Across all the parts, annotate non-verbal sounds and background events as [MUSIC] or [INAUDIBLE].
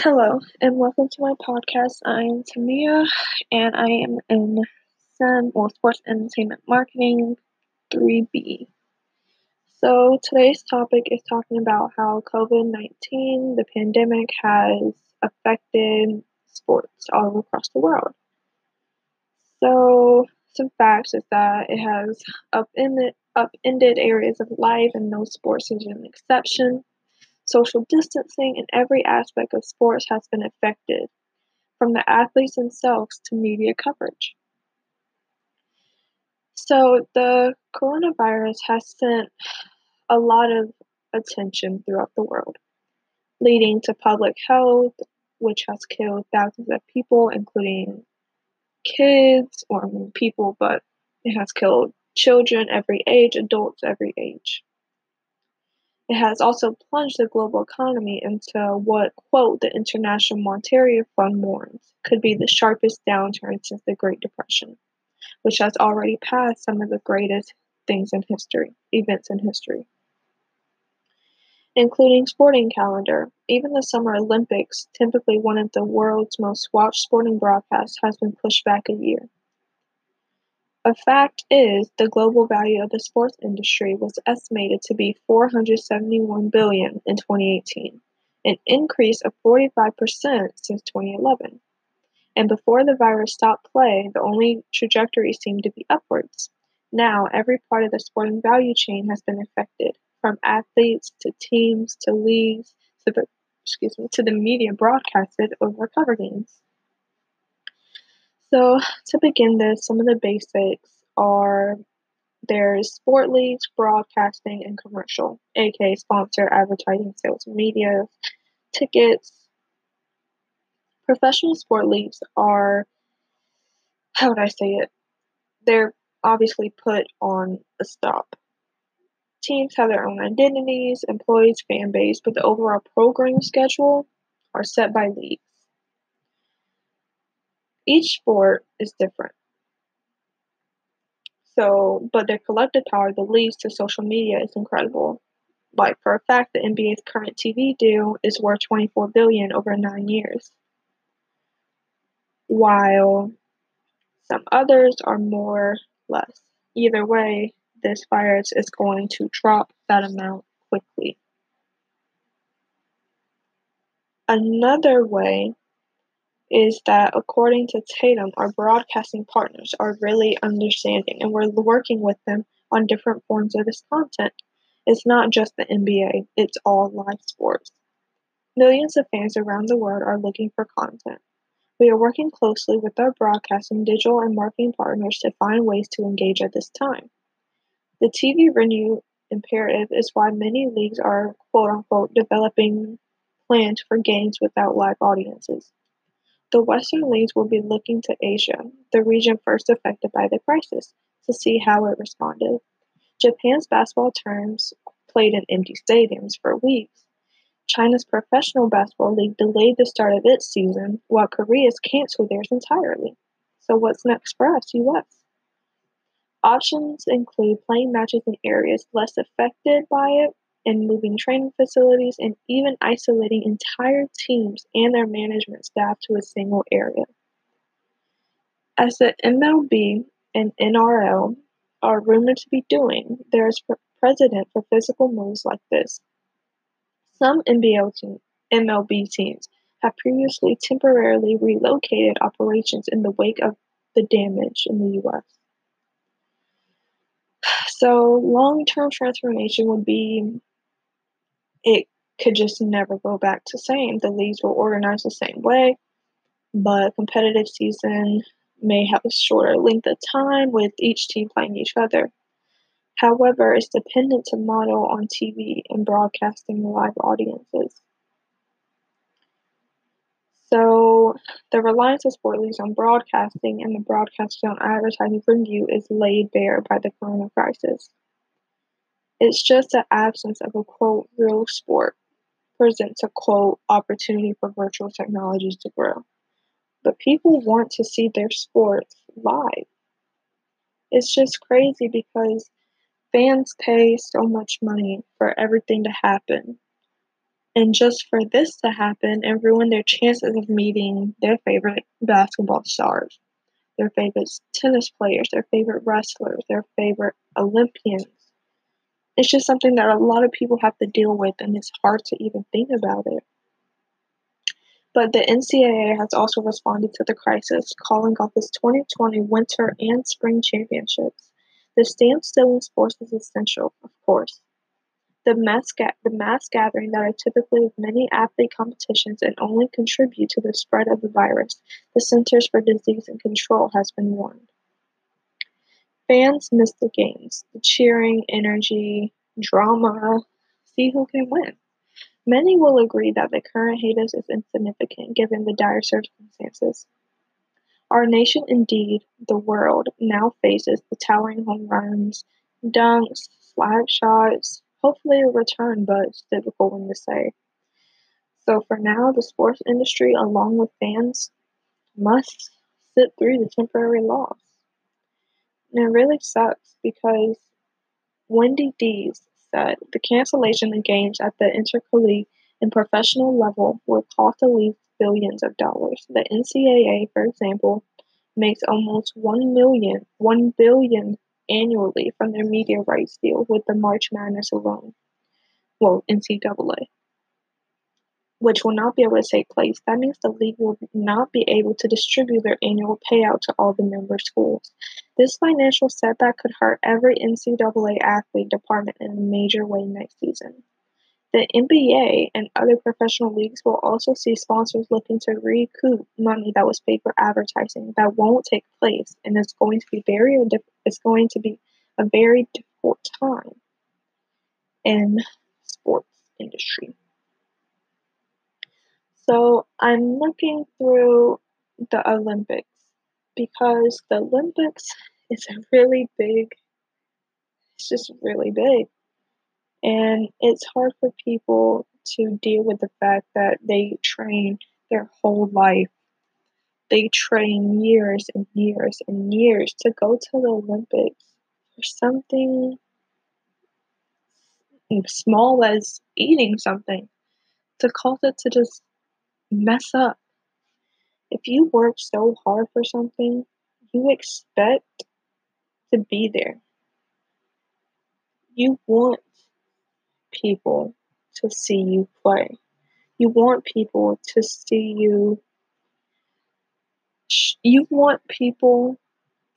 Hello, and welcome to my podcast. I am Tamia, and I am in SEM or Sports Entertainment Marketing 3B. So, today's topic is talking about how COVID 19, the pandemic, has affected sports all across the world. So, some facts is that it has upended, upended areas of life, and no sports is an exception. Social distancing in every aspect of sports has been affected, from the athletes themselves to media coverage. So, the coronavirus has sent a lot of attention throughout the world, leading to public health, which has killed thousands of people, including kids or people, but it has killed children every age, adults every age. It has also plunged the global economy into what, quote, the International Monetary Fund warns could be the sharpest downturn since the Great Depression, which has already passed some of the greatest things in history, events in history. Including sporting calendar, even the Summer Olympics, typically one of the world's most watched sporting broadcasts, has been pushed back a year. A fact is, the global value of the sports industry was estimated to be 471 billion in 2018, an increase of 45% since 2011. And before the virus stopped play, the only trajectory seemed to be upwards. Now, every part of the sporting value chain has been affected, from athletes to teams to leagues to the excuse me to the media broadcasted over cover games. So, to begin this, some of the basics are there's sport leagues, broadcasting, and commercial, aka sponsor, advertising, sales, media, tickets. Professional sport leagues are, how would I say it? They're obviously put on a stop. Teams have their own identities, employees, fan base, but the overall program schedule are set by leagues. Each sport is different. So, but their collective power that leads to social media is incredible. Like for a fact, the NBA's current TV deal is worth 24 billion over nine years, while some others are more less. Either way, this virus is going to drop that amount quickly. Another way is that according to Tatum, our broadcasting partners are really understanding and we're working with them on different forms of this content. It's not just the NBA, it's all live sports. Millions of fans around the world are looking for content. We are working closely with our broadcasting, digital, and marketing partners to find ways to engage at this time. The TV revenue imperative is why many leagues are quote unquote developing plans for games without live audiences. The Western leagues will be looking to Asia, the region first affected by the crisis, to see how it responded. Japan's basketball teams played in empty stadiums for weeks. China's professional basketball league delayed the start of its season, while Korea's canceled theirs entirely. So, what's next for us, US? Options include playing matches in areas less affected by it and moving training facilities and even isolating entire teams and their management staff to a single area. As the MLB and NRL are rumored to be doing, there is precedent for physical moves like this. Some team, MLB teams have previously temporarily relocated operations in the wake of the damage in the US. So, long term transformation would be it could just never go back to same. The leagues will organize the same way, but competitive season may have a shorter length of time with each team playing each other. However, it's dependent to model on TV and broadcasting live audiences. So, the reliance of sport leagues on broadcasting and the broadcasting on advertising revenue is laid bare by the corona crisis. It's just the absence of a quote real sport presents a quote opportunity for virtual technologies to grow. But people want to see their sports live. It's just crazy because fans pay so much money for everything to happen. And just for this to happen and ruin their chances of meeting their favorite basketball stars, their favorite tennis players, their favorite wrestlers, their favorite Olympians. It's just something that a lot of people have to deal with, and it's hard to even think about it. But the NCAA has also responded to the crisis, calling off its 2020 winter and spring championships. The standstill in sports is essential, of course. The mass, ga- the mass gathering that are typically of many athlete competitions and only contribute to the spread of the virus, the Centers for Disease and Control has been warned. Fans miss the games, the cheering, energy, drama, see who can win. Many will agree that the current hiatus is insignificant given the dire circumstances. Our nation, indeed the world, now faces the towering home runs, dunks, slap shots, hopefully a return, but it's difficult one to say. So for now, the sports industry, along with fans, must sit through the temporary loss. And it really sucks because Wendy Dees said the cancellation of games at the intercollegiate and professional level will cost the league billions of dollars. The NCAA, for example, makes almost one million, one billion annually from their media rights deal with the March Madness alone. Well, NCAA, which will not be able to take place. That means the league will not be able to distribute their annual payout to all the member schools. This financial setback could hurt every NCAA athlete department in a major way next season. The NBA and other professional leagues will also see sponsors looking to recoup money that was paid for advertising that won't take place, and it's going to be very it's going to be a very difficult time in sports industry. So I'm looking through the Olympics because the Olympics is a really big. It's just really big and it's hard for people to deal with the fact that they train their whole life. They train years and years and years to go to the Olympics for something small as eating something, to cause it to just mess up. If you work so hard for something, you expect to be there. You want people to see you play. You want people to see you. You want people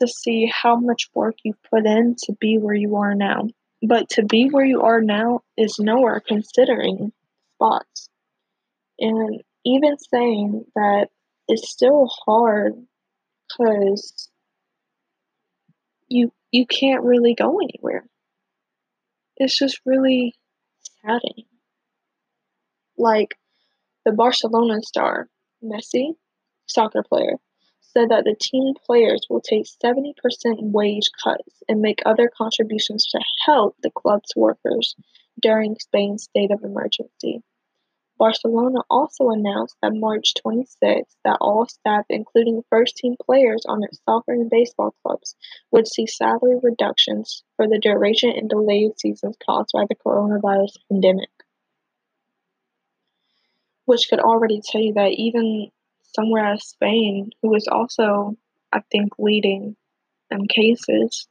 to see how much work you put in to be where you are now. But to be where you are now is nowhere considering spots. And even saying that it's still hard because you you can't really go anywhere. It's just really saddening. Like the Barcelona star, Messi, soccer player, said that the team players will take 70% wage cuts and make other contributions to help the club's workers during Spain's state of emergency. Barcelona also announced that March 26 that all staff, including first team players on its soccer and baseball clubs, would see salary reductions for the duration and delayed seasons caused by the coronavirus pandemic. Which could already tell you that even somewhere as Spain, who is also, I think, leading in cases,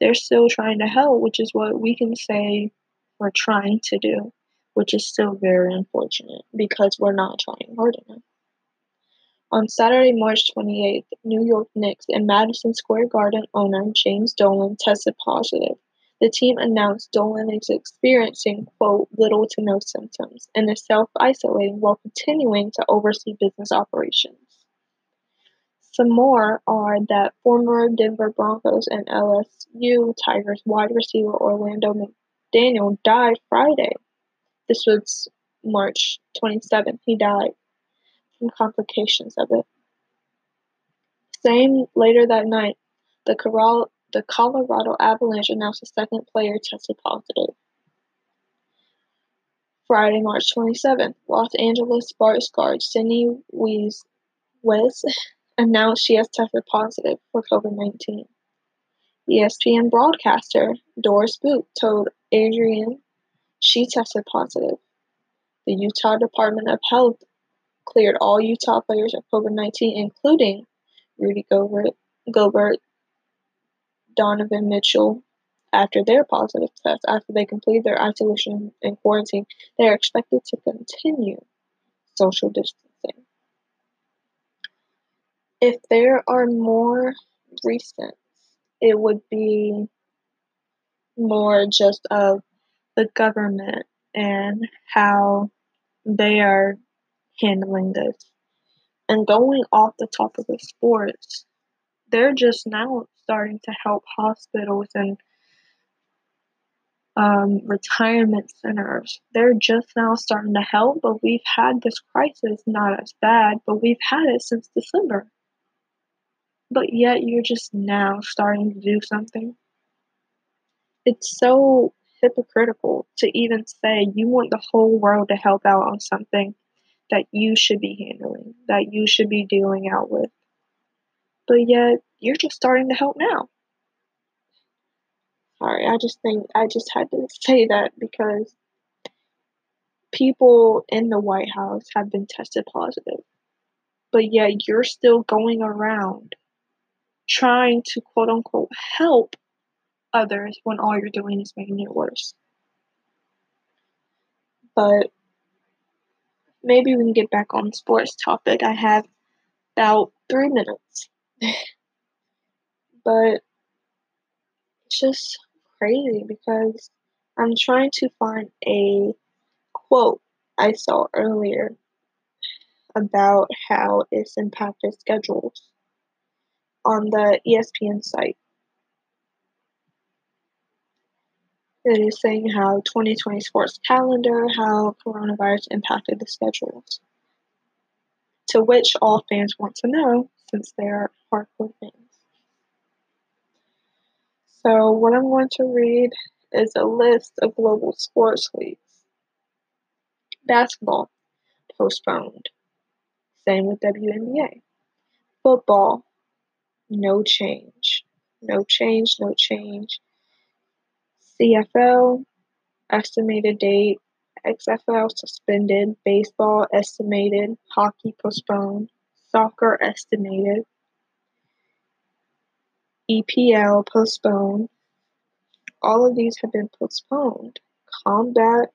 they're still trying to help, which is what we can say we're trying to do which is still very unfortunate because we're not trying hard enough. On Saturday, March 28th, New York Knicks and Madison Square Garden owner James Dolan tested positive. The team announced Dolan is experiencing, quote, little to no symptoms and is self isolating while continuing to oversee business operations. Some more are that former Denver Broncos and LSU Tigers wide receiver Orlando McDaniel died Friday this was March 27th. He died from complications of it. Same later that night, the, Coral, the Colorado Avalanche announced a second player tested positive. Friday, March 27th, Los Angeles Sparks guard Sydney Weiss [LAUGHS] announced she has tested positive for COVID 19. ESPN broadcaster Doris Burke told Adrian she tested positive. The Utah Department of Health cleared all Utah players of COVID 19, including Rudy Gobert, Gobert, Donovan Mitchell, after their positive test. After they complete their isolation and quarantine, they are expected to continue social distancing. If there are more recent, it would be more just of the government and how they are handling this. And going off the topic of sports, they're just now starting to help hospitals and um, retirement centers. They're just now starting to help, but we've had this crisis not as bad, but we've had it since December. But yet you're just now starting to do something. It's so hypocritical to even say you want the whole world to help out on something that you should be handling, that you should be dealing out with. But yet you're just starting to help now. Sorry, I just think I just had to say that because people in the White House have been tested positive. But yet you're still going around trying to quote unquote help others when all you're doing is making it worse. But maybe we can get back on sports topic. I have about three minutes. [LAUGHS] but it's just crazy because I'm trying to find a quote I saw earlier about how it's impacted schedules on the ESPN site. It is saying how 2020 sports calendar, how coronavirus impacted the schedules. To which all fans want to know since they are hardcore fans. So, what I'm going to read is a list of global sports leagues. Basketball, postponed. Same with WNBA. Football, no change. No change, no change. CFL, estimated date. XFL suspended. Baseball estimated. Hockey postponed. Soccer estimated. EPL postponed. All of these have been postponed. Combat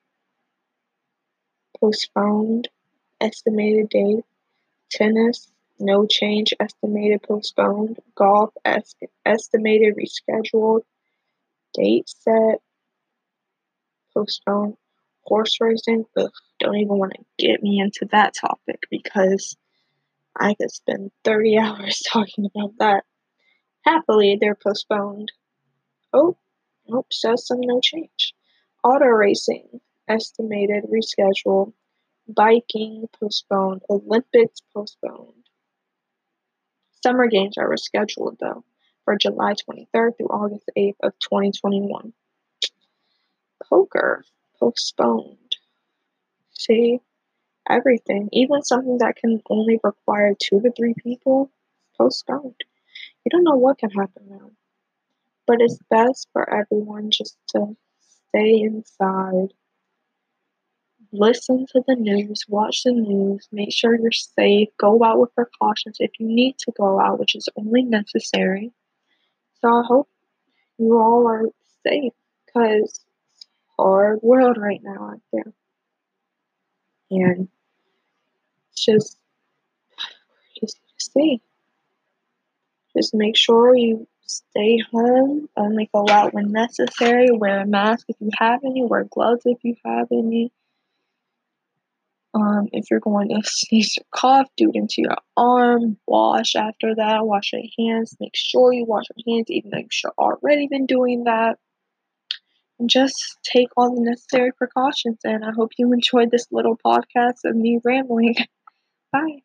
postponed. Estimated date. Tennis no change estimated postponed. Golf est- estimated rescheduled. Date set postponed. Horse racing, ugh, don't even want to get me into that topic because I could spend 30 [LAUGHS] hours talking about that. Happily, they're postponed. Oh, nope, says some no change. Auto racing, estimated rescheduled. Biking postponed. Olympics postponed. Summer games are rescheduled though for July 23rd through August 8th of 2021. Poker postponed. See, everything, even something that can only require two to three people, postponed. You don't know what can happen now. But it's best for everyone just to stay inside, listen to the news, watch the news, make sure you're safe, go out with precautions if you need to go out, which is only necessary. So I hope you all are safe because hard world right now out there. And it's just crazy to see. Just make sure you stay home, only go out when necessary, wear a mask if you have any, wear gloves if you have any. Um, if you're going to [LAUGHS] sneeze or cough, do it into your arm. Wash after that. Wash your hands. Make sure you wash your hands, even though you've already been doing that. And just take all the necessary precautions. And I hope you enjoyed this little podcast of me rambling. [LAUGHS] Bye.